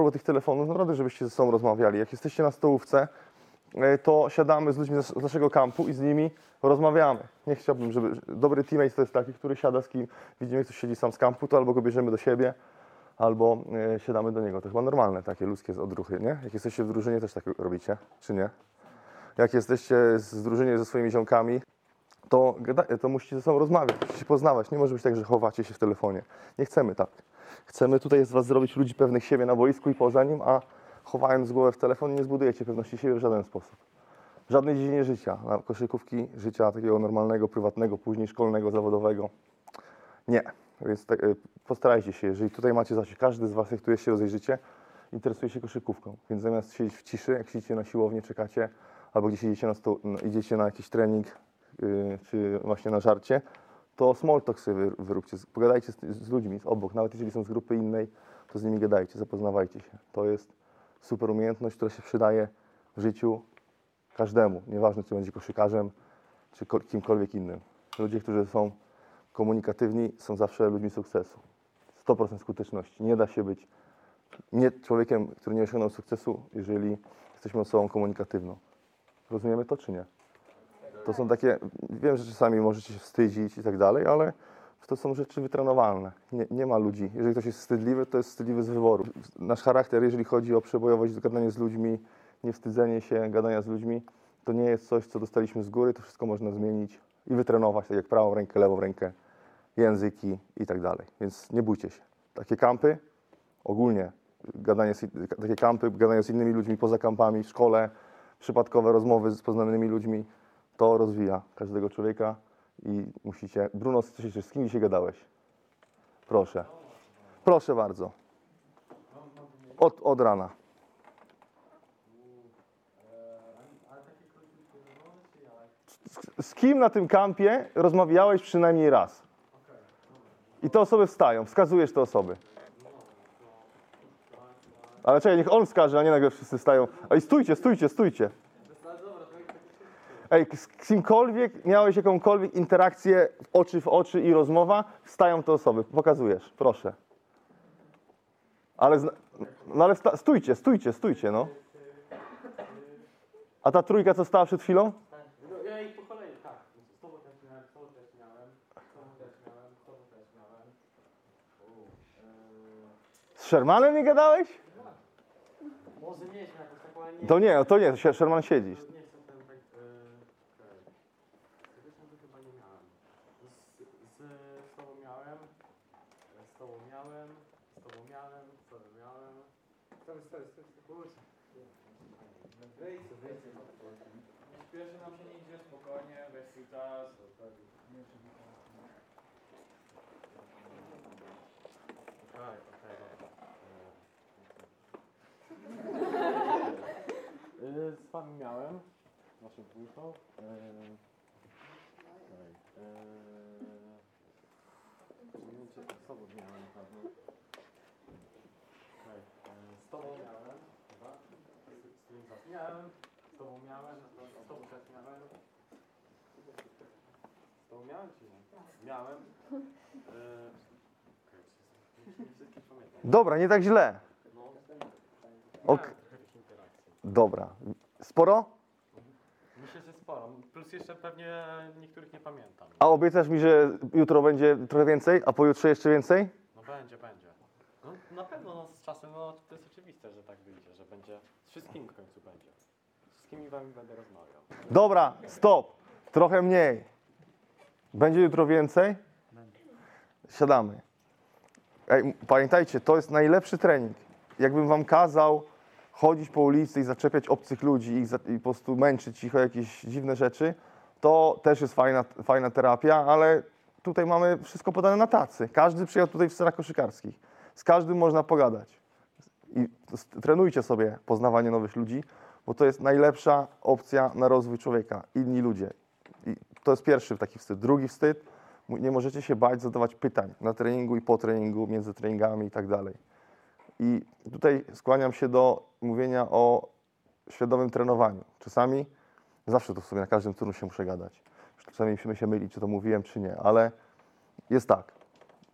propos tych telefonów, naprawdę, żebyście ze sobą rozmawiali. Jak jesteście na stołówce, e, to siadamy z ludźmi z naszego kampu i z nimi rozmawiamy. Nie chciałbym, żeby... Dobry teammate to jest taki, który siada z kim widzimy, ktoś siedzi sam z kampu, to albo go bierzemy do siebie, albo e, siadamy do niego. To chyba normalne takie ludzkie odruchy, nie? Jak jesteście w drużynie, też tak robicie, czy nie? Jak jesteście z drużynie ze swoimi ziomkami, to, to musicie ze sobą rozmawiać, musicie się poznawać. Nie może być tak, że chowacie się w telefonie. Nie chcemy tak. Chcemy tutaj z Was zrobić ludzi pewnych siebie na boisku i poza nim, a chowając głowę w telefon nie zbudujecie pewności siebie w żaden sposób. W żadnej dziedzinie życia, na koszykówki, życia takiego normalnego, prywatnego, później szkolnego, zawodowego. Nie. Więc tak, y, postarajcie się, jeżeli tutaj macie zasięg, każdy z Was, jest się rozejrzycie, interesuje się koszykówką. Więc zamiast siedzieć w ciszy, jak siedzicie na siłowni, czekacie, albo gdzieś idziecie na, idziecie na jakiś trening, y, czy właśnie na żarcie, to small talk sobie wy- wyróbcie. Pogadajcie z, z ludźmi z obok, nawet jeżeli są z grupy innej, to z nimi gadajcie, zapoznawajcie się. To jest super umiejętność, która się przydaje w życiu każdemu. Nieważne, czy będzie koszykarzem, czy ko- kimkolwiek innym. Ludzie, którzy są komunikatywni, są zawsze ludźmi sukcesu. 100% skuteczności. Nie da się być nie człowiekiem, który nie osiągnął sukcesu, jeżeli jesteśmy osobą komunikatywną. Rozumiemy to, czy nie? To są takie, wiem, że czasami możecie się wstydzić i tak dalej, ale to są rzeczy wytrenowalne. Nie, nie ma ludzi. Jeżeli ktoś jest wstydliwy, to jest wstydliwy z wyboru. Nasz charakter, jeżeli chodzi o przebojowość, gadanie z ludźmi, niewstydzenie się, gadania z ludźmi, to nie jest coś, co dostaliśmy z góry, to wszystko można zmienić i wytrenować, tak jak prawą rękę, lewą rękę, języki i tak dalej. Więc nie bójcie się. Takie kampy, ogólnie gadanie z, takie kampy, gadanie z innymi ludźmi poza kampami, w szkole, przypadkowe rozmowy z poznanymi ludźmi, to rozwija każdego człowieka i musicie... Bruno, się z kim dzisiaj gadałeś? Proszę. Proszę bardzo. Od, od rana. Z, z kim na tym kampie rozmawiałeś przynajmniej raz? I te osoby wstają, wskazujesz te osoby. Ale czekaj, niech on wskaże, a nie nagle wszyscy stają. Ej, stójcie, stójcie, stójcie. Ej, z kimkolwiek miałeś jakąkolwiek interakcję oczy w oczy i rozmowa, wstają te osoby. Pokazujesz, proszę. Ale, zna- no ale wsta- stójcie, stójcie, stójcie, no. A ta trójka, co stała przed chwilą? No ja po kolei, tak. Z tobą też miałem, z tobą też miałem, z tobą też miałem, z tobą też miałem. U, Z Shermanem nie gadałeś? eee, może mieliśmy jakąś taką, ale nie, To nie, to nie, Sher- Sherman siedzi. nie jestem ten tak, eee, okej. Z Kobietą to chyba nie miałem. Z, z, z tobą miałem, z tobą miałem, z tobą miałem, z tobą miałem. Stary, stary, stary, kurczę. Wyjdź, wyjdź. Śpieszy nam się nie idzie, spokojnie, weź swój czas. Okej, okej. Y, Z wami miałem, naszą dwójką. y, okej, y, Nie wiem, czy z tobą miałem na pewno. Okej, y, Z tobą miałem, chyba. Z, z którym was miałem. Z tobą miałem, z tobą też miałem. Z tobą miałem czy nie? Miałem. Okej, czy- nie wszystkich pamiętam. Dobra, nie tak źle. No, Ok. miałem. Dobra. Sporo? Plus jeszcze pewnie niektórych nie pamiętam. A obiecasz mi, że jutro będzie trochę więcej, a pojutrze jeszcze więcej? No będzie, będzie. No, na pewno no, z czasem no, to jest oczywiste, że tak wyjdzie, że będzie. Z wszystkimi w końcu będzie. Z wszystkimi wami będę rozmawiał. Dobra, stop. Trochę mniej. Będzie jutro więcej? Siadamy. Ej, pamiętajcie, to jest najlepszy trening. Jakbym wam kazał chodzić po ulicy i zaczepiać obcych ludzi za, i po prostu męczyć ich o jakieś dziwne rzeczy, to też jest fajna, fajna terapia, ale tutaj mamy wszystko podane na tacy. Każdy przyjechał tutaj w scenach koszykarskich. Z każdym można pogadać. I trenujcie sobie poznawanie nowych ludzi, bo to jest najlepsza opcja na rozwój człowieka. Inni ludzie. I to jest pierwszy taki wstyd. Drugi wstyd, nie możecie się bać zadawać pytań na treningu i po treningu, między treningami i tak dalej. I tutaj skłaniam się do mówienia o świadomym trenowaniu. Czasami, zawsze to w sumie na każdym turnu się muszę gadać. Czasami musimy się mylić, czy to mówiłem, czy nie, ale jest tak.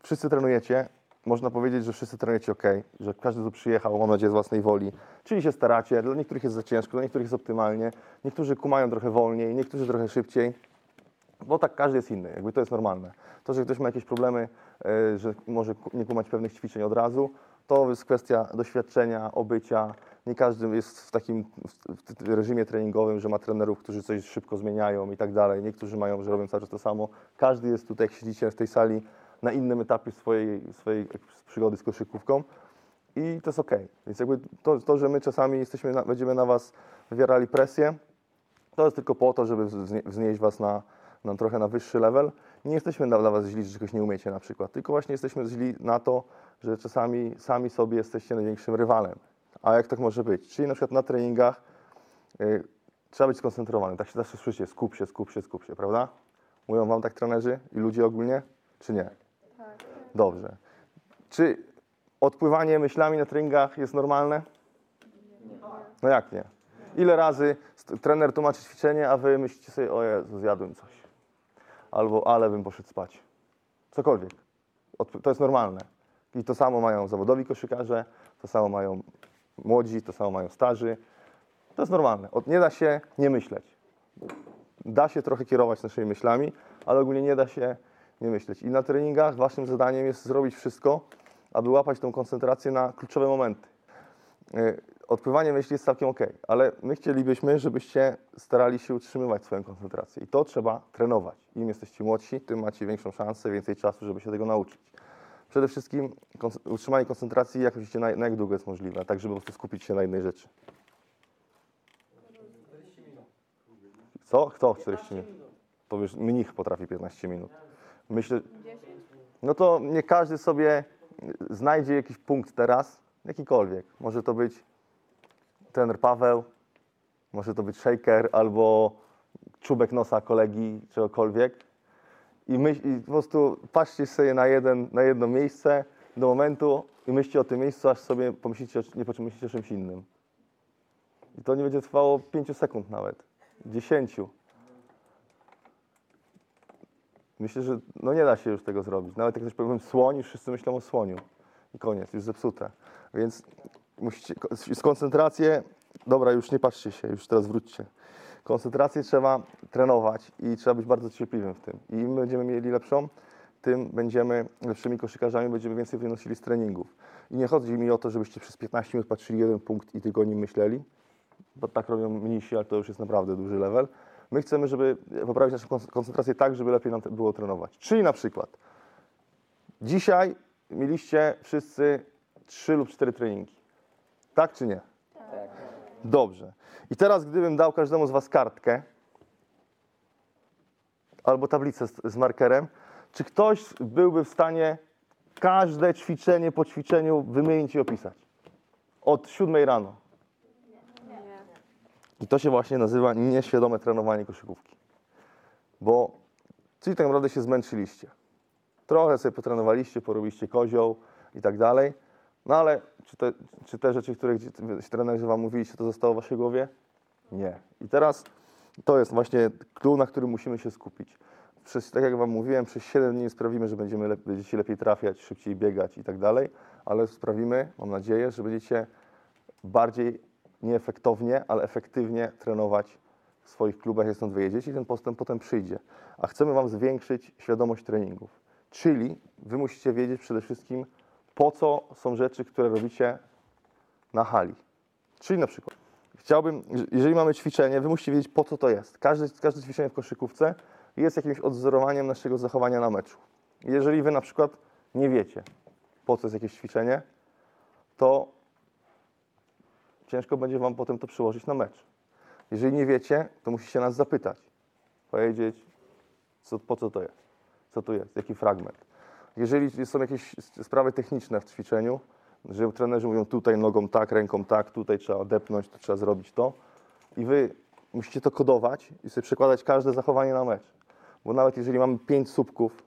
Wszyscy trenujecie, można powiedzieć, że wszyscy trenujecie ok, że każdy tu przyjechał, mam nadzieję, z własnej woli, czyli się staracie. Dla niektórych jest za ciężko, dla niektórych jest optymalnie, niektórzy kumają trochę wolniej, niektórzy trochę szybciej, bo tak każdy jest inny, jakby to jest normalne. To, że ktoś ma jakieś problemy, e, że może nie kumać pewnych ćwiczeń od razu, to jest kwestia doświadczenia, obycia. Nie każdy jest w takim w- reżimie treningowym, że ma trenerów, którzy coś szybko zmieniają i tak dalej. Niektórzy mają, że robią cały czas to samo. Każdy jest tutaj, jak siedzicie w tej sali, na innym etapie swojej, swojej przygody z koszykówką i to jest ok. Więc jakby to, to że my czasami jesteśmy na, będziemy na Was wywierali presję, to jest tylko po to, żeby wznie- wznieść Was na, na trochę na wyższy level. Nie jesteśmy dla, Was źli, że czegoś nie umiecie na przykład, tylko właśnie jesteśmy źli na to, że czasami sami sobie jesteście największym rywalem. A jak tak może być? Czyli na przykład na treningach y, trzeba być skoncentrowanym. Tak się zawsze słyszycie, skup się, skup się, skup się, prawda? Mówią Wam tak trenerzy i ludzie ogólnie, czy nie? Dobrze. Czy odpływanie myślami na treningach jest normalne? No jak nie? Ile razy trener tłumaczy ćwiczenie, a wy myślicie sobie, o Jezu, zjadłem coś. Albo, ale bym poszedł spać. Cokolwiek. To jest normalne. I to samo mają zawodowi koszykarze, to samo mają młodzi, to samo mają starzy. To jest normalne. Nie da się nie myśleć. Da się trochę kierować naszymi myślami, ale ogólnie nie da się nie myśleć. I na treningach waszym zadaniem jest zrobić wszystko, aby łapać tą koncentrację na kluczowe momenty. Y, Odpływanie myśli jest całkiem ok, ale my chcielibyśmy, żebyście starali się utrzymywać swoją koncentrację. I to trzeba trenować. Im jesteście młodsi, tym macie większą szansę, więcej czasu, żeby się tego nauczyć. Przede wszystkim utrzymanie koncentracji jak myślicie, na, na jak długo jest możliwe, tak żeby po prostu skupić się na jednej rzeczy. Co? Kto 40 minut? To już mnich potrafi 15 minut. Myślę, no to nie każdy sobie znajdzie jakiś punkt teraz, jakikolwiek. Może to być trener Paweł, może to być shaker albo czubek nosa kolegi, czegokolwiek. I, myśl, I po prostu patrzcie sobie na, jeden, na jedno miejsce do momentu i myślcie o tym miejscu, aż sobie pomyślicie, nie pomyślicie o czymś innym. I to nie będzie trwało 5 sekund nawet, 10. Myślę, że no nie da się już tego zrobić. Nawet jak ktoś powiem już wszyscy myślą o słoniu. I koniec, już zepsute. Więc musicie, z koncentrację, dobra, już nie patrzcie się, już teraz wróćcie. Koncentrację trzeba trenować i trzeba być bardzo cierpliwym w tym. I im będziemy mieli lepszą, tym będziemy lepszymi koszykarzami, będziemy więcej wynosili z treningów. I nie chodzi mi o to, żebyście przez 15 minut patrzyli jeden punkt i tylko o nim myśleli, bo tak robią mnisi, ale to już jest naprawdę duży level. My chcemy, żeby poprawić naszą kon- koncentrację tak, żeby lepiej nam było trenować. Czyli na przykład dzisiaj mieliście wszyscy trzy lub cztery treningi. Tak czy nie? Dobrze. I teraz gdybym dał każdemu z Was kartkę albo tablicę z, z markerem, czy ktoś byłby w stanie każde ćwiczenie po ćwiczeniu wymienić i opisać? Od siódmej rano. I to się właśnie nazywa nieświadome trenowanie koszykówki. Bo, czyli tak naprawdę się zmęczyliście. Trochę sobie potrenowaliście, porobiliście kozioł i tak dalej. No ale czy te, czy te rzeczy, gdzie- trenerzy wam mówili, czy to zostało w waszej głowie? Nie. I teraz to jest właśnie clue, na którym musimy się skupić. Przez, tak jak wam mówiłem, przez 7 dni sprawimy, że będziemy będziecie lepiej trafiać, szybciej biegać i tak dalej, ale sprawimy, mam nadzieję, że będziecie bardziej nieefektownie, ale efektywnie trenować w swoich klubach, jak stąd wyjedziecie i ten postęp potem przyjdzie. A chcemy Wam zwiększyć świadomość treningów. Czyli Wy musicie wiedzieć przede wszystkim, po co są rzeczy, które robicie na hali. Czyli na przykład, chciałbym, jeżeli mamy ćwiczenie, Wy musicie wiedzieć, po co to jest. Każde, każde ćwiczenie w koszykówce jest jakimś odwzorowaniem naszego zachowania na meczu. Jeżeli Wy na przykład nie wiecie, po co jest jakieś ćwiczenie, to ciężko będzie Wam potem to przełożyć na mecz. Jeżeli nie wiecie, to musicie nas zapytać. Powiedzieć, co, po co to jest, co tu jest, jaki fragment. Jeżeli są jakieś sprawy techniczne w ćwiczeniu, że trenerzy mówią tutaj nogą tak, ręką tak, tutaj trzeba odepnąć, tu trzeba zrobić to i Wy musicie to kodować i sobie przekładać każde zachowanie na mecz. Bo nawet jeżeli mamy pięć słupków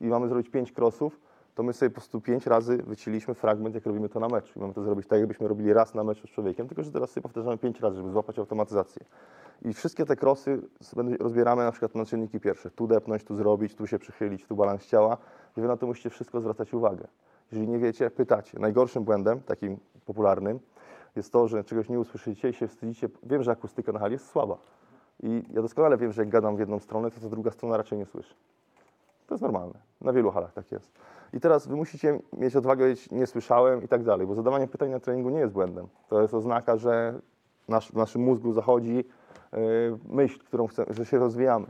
i mamy zrobić pięć krosów, to my sobie po prostu pięć razy wycięliśmy fragment, jak robimy to na meczu. I mamy to zrobić tak, jakbyśmy robili raz na meczu z człowiekiem, tylko że teraz sobie powtarzamy pięć razy, żeby złapać automatyzację. I wszystkie te krosy rozbieramy na przykład na czynniki pierwsze. Tu depnąć, tu zrobić, tu się przychylić, tu balans ciała. I wy na to musicie wszystko zwracać uwagę. Jeżeli nie wiecie, pytacie. Najgorszym błędem, takim popularnym, jest to, że czegoś nie usłyszycie i się wstydzicie. Wiem, że akustyka na hali jest słaba. I ja doskonale wiem, że jak gadam w jedną stronę, to ta druga strona raczej nie słyszy. To jest normalne. Na wielu halach tak jest. I teraz wy musicie mieć odwagę powiedzieć, nie słyszałem i tak dalej, bo zadawanie pytań na treningu nie jest błędem. To jest oznaka, że nasz, w naszym mózgu zachodzi myśl, którą chcemy, że się rozwijamy.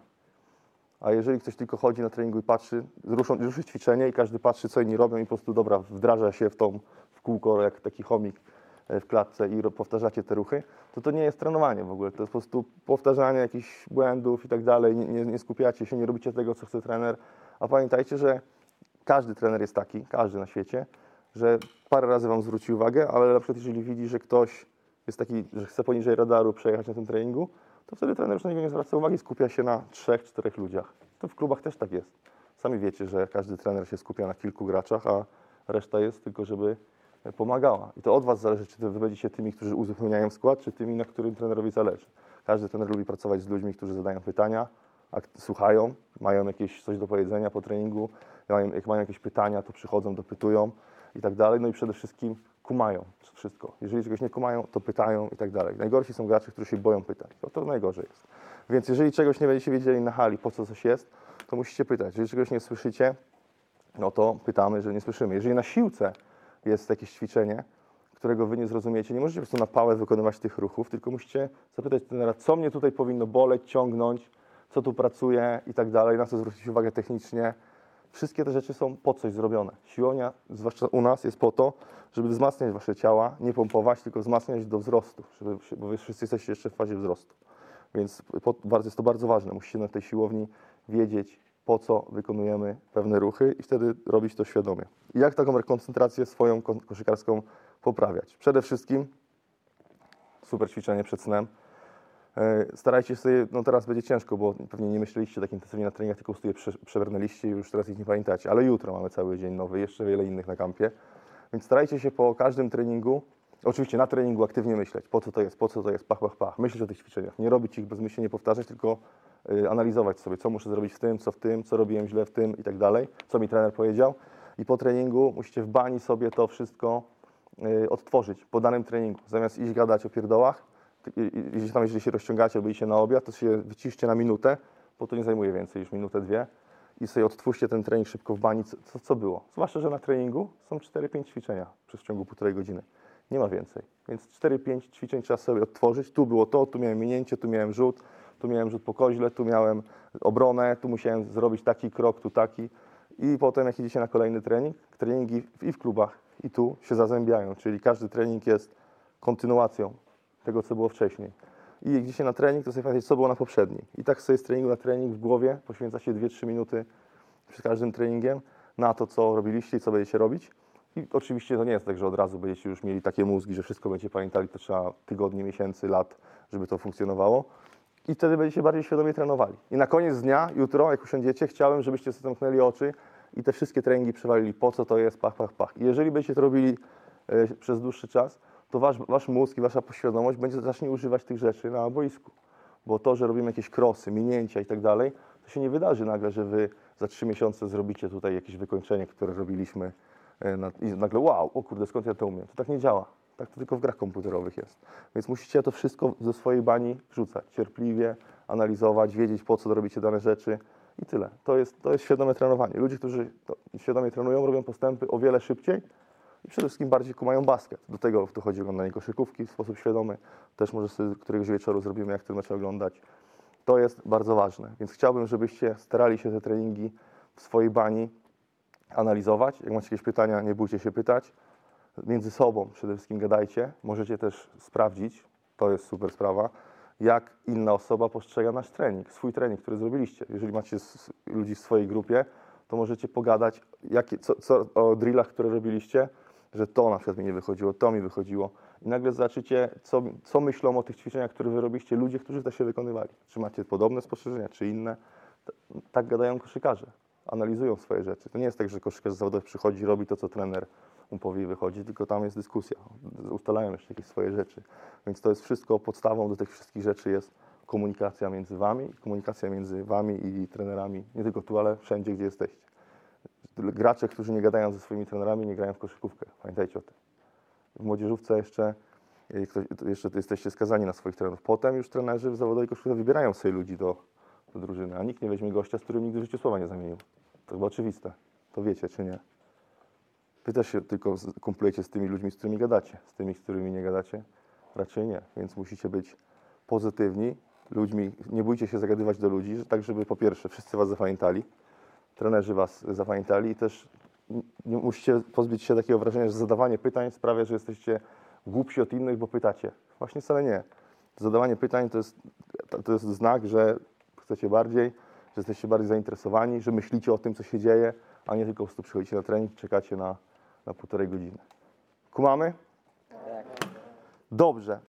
A jeżeli ktoś tylko chodzi na treningu i patrzy, ruszą, ruszy ćwiczenie i każdy patrzy, co inni robią i po prostu, dobra, wdraża się w tą w kółko, jak taki chomik e, w klatce i powtarzacie te ruchy, to to nie jest trenowanie w ogóle. To jest po prostu powtarzanie jakichś błędów i tak dalej. Nie, nie, nie skupiacie się, nie robicie tego, co chce trener. A pamiętajcie, że każdy trener jest taki, każdy na świecie, że parę razy Wam zwróci uwagę, ale na przykład jeżeli widzi, że ktoś jest taki, że chce poniżej radaru przejechać na tym treningu, to wtedy trener już na niego nie zwraca uwagi, skupia się na trzech, czterech ludziach. To w klubach też tak jest. Sami wiecie, że każdy trener się skupia na kilku graczach, a reszta jest tylko, żeby pomagała. I to od Was zależy, czy Wy będziecie tymi, którzy uzupełniają skład, czy tymi, na którym trenerowi zależy. Każdy trener lubi pracować z ludźmi, którzy zadają pytania, słuchają, mają jakieś coś do powiedzenia po treningu, mają, jak mają jakieś pytania, to przychodzą, dopytują i tak dalej. No i przede wszystkim kumają wszystko. Jeżeli czegoś nie kumają, to pytają i tak dalej. Najgorsi są gracze, którzy się boją pytać. To, to najgorzej jest. Więc jeżeli czegoś nie będziecie wiedzieli na hali, po co coś jest, to musicie pytać. Jeżeli czegoś nie słyszycie, no to pytamy, że nie słyszymy. Jeżeli na siłce jest jakieś ćwiczenie, którego wy nie zrozumiecie, nie możecie po prostu na pałę wykonywać tych ruchów, tylko musicie zapytać trenera, co mnie tutaj powinno boleć, ciągnąć, co tu pracuje i tak dalej, na co zwrócić uwagę technicznie. Wszystkie te rzeczy są po coś zrobione. Siłownia, zwłaszcza u nas, jest po to, żeby wzmacniać wasze ciała, nie pompować, tylko wzmacniać do wzrostu, żeby, bo wy wszyscy jesteście jeszcze w fazie wzrostu. Więc po, bardzo, jest to bardzo ważne. Musicie na tej siłowni wiedzieć, po co wykonujemy pewne ruchy i wtedy robić to świadomie. I jak taką koncentrację swoją ko- koszykarską poprawiać? Przede wszystkim super ćwiczenie przed snem. E, Starajcie się sobie, no teraz będzie ciężko, bo pewnie nie myśleliście tak intensywnie na treningach, tylko je prze, przebrnęliście i już teraz ich nie pamiętacie. Ale jutro mamy cały dzień nowy, jeszcze wiele innych na kampie. Więc starajcie się po każdym treningu, oczywiście na treningu aktywnie myśleć, po co to jest, po co to jest, pach, pach, pach. Myśleć o tych ćwiczeniach. Nie robić ich bezmyślnie, nie powtarzać, tylko y, analizować sobie, co muszę zrobić w tym, co w tym, co robiłem źle w tym i tak dalej, co mi trener powiedział. I po treningu musicie w bani sobie to wszystko y, odtworzyć po danym treningu. Zamiast iść gadać o pierdołach, i- i- i- tam jeżeli się rozciągacie albo idziecie na obiad, to się wyciszcie na minutę, bo to nie zajmuje więcej niż minutę, dwie i sobie odtwórzcie ten trening szybko w bani, co, co, było. Zwłaszcza, że na treningu są 4-5 ćwiczenia przez ciągu półtorej godziny. Nie ma więcej. Więc 4-5 ćwiczeń trzeba sobie odtworzyć. Tu było to, tu miałem minięcie, tu miałem rzut, tu miałem rzut po koźle, tu miałem obronę, tu musiałem zrobić taki krok, tu taki. I potem jak idziecie na kolejny trening, treningi i w klubach, i tu się zazębiają, czyli każdy trening jest kontynuacją tego, co było wcześniej. I jak idziecie na trening, to sobie pamiętacie, co było na poprzednim. I tak sobie z treningu na trening w głowie poświęca się 2-3 minuty przed każdym treningiem na to, co robiliście i co będziecie robić. I oczywiście to nie jest tak, że od razu będziecie już mieli takie mózgi, że wszystko będziecie pamiętali, to trzeba tygodni, miesięcy, lat, żeby to funkcjonowało. I wtedy będziecie bardziej świadomie trenowali. I na koniec dnia, jutro, jak usiądziecie, chciałem, żebyście sobie zamknęli oczy i te wszystkie treningi przewalili, po co to jest, pach, pach, pach. I jeżeli będziecie to robili e, przez dłuższy czas, to wasz, wasz mózg i wasza poświadomość będzie zacznie używać tych rzeczy na boisku. Bo to, że robimy jakieś krosy, minięcia i tak dalej, to się nie wydarzy nagle, że wy za trzy miesiące zrobicie tutaj jakieś wykończenie, które robiliśmy e, i nagle wow, o kurde, skąd ja to umiem? To tak nie działa. Tak to tylko w grach komputerowych jest. Więc musicie to wszystko ze swojej bani wrzucać, cierpliwie analizować, wiedzieć po co robicie dane rzeczy i tyle. To jest, to jest świadome trenowanie. Ludzie, którzy świadomie trenują, robią postępy o wiele szybciej i przede wszystkim bardziej kumają basket. Do tego dochodzi oglądanie koszykówki w sposób świadomy. Też może sobie któregoś wieczoru zrobimy, jak ten mecz oglądać. To jest bardzo ważne. Więc chciałbym, żebyście starali się te treningi w swojej bani analizować. Jak macie jakieś pytania, nie bójcie się pytać. Między sobą przede wszystkim gadajcie. Możecie też sprawdzić, to jest super sprawa, jak inna osoba postrzega nasz trening, swój trening, który zrobiliście. Jeżeli macie ludzi w swojej grupie, to możecie pogadać jakie, co, co, o drillach, które robiliście, że to na przykład mi nie wychodziło, to mi wychodziło. I nagle zobaczycie, co, co myślą o tych ćwiczeniach, które wy robiliście ludzie, którzy też się wykonywali. Czy macie podobne spostrzeżenia, czy inne. T- Tak gadają koszykarze. Analizują swoje rzeczy. To nie jest tak, że koszykarz zawodowy przychodzi, robi to, co trener mu powie i wychodzi, tylko tam jest dyskusja. Ustalają jeszcze jakieś swoje rzeczy. Więc to jest wszystko, podstawą do tych wszystkich rzeczy jest komunikacja między wami, komunikacja między wami i trenerami, nie tylko tu, ale wszędzie, gdzie jesteście. Gracze, którzy nie gadają ze swoimi trenerami, nie grają w koszykówkę. Pamiętajcie o tym. W młodzieżówce jeszcze, jeszcze jesteście skazani na swoich trenerów. Potem już trenerzy w zawodowej koszykówce wybierają sobie ludzi do, do drużyny, a nikt nie weźmie gościa, z którym nigdy w życiu słowa nie zamienił. To chyba oczywiste. To wiecie, czy nie? Też się tylko kumplujecie z tymi ludźmi, z którymi gadacie. Z tymi, z którymi nie gadacie, raczej nie. Więc musicie być pozytywni ludźmi. Nie bójcie się zagadywać do ludzi, tak żeby po pierwsze wszyscy was zapamiętali, trenerzy was zapamiętali i też musicie pozbyć się takiego wrażenia, że zadawanie pytań sprawia, że jesteście głupsi od innych, bo pytacie. Właśnie wcale nie. Zadawanie pytań to jest, to- to jest znak, że chcecie bardziej, że jesteście bardziej zainteresowani, że myślicie o tym, co się dzieje, a nie tylko po prostu przychodzicie na trening, czekacie na, na półtorej godziny. Kumamy? Dobrze.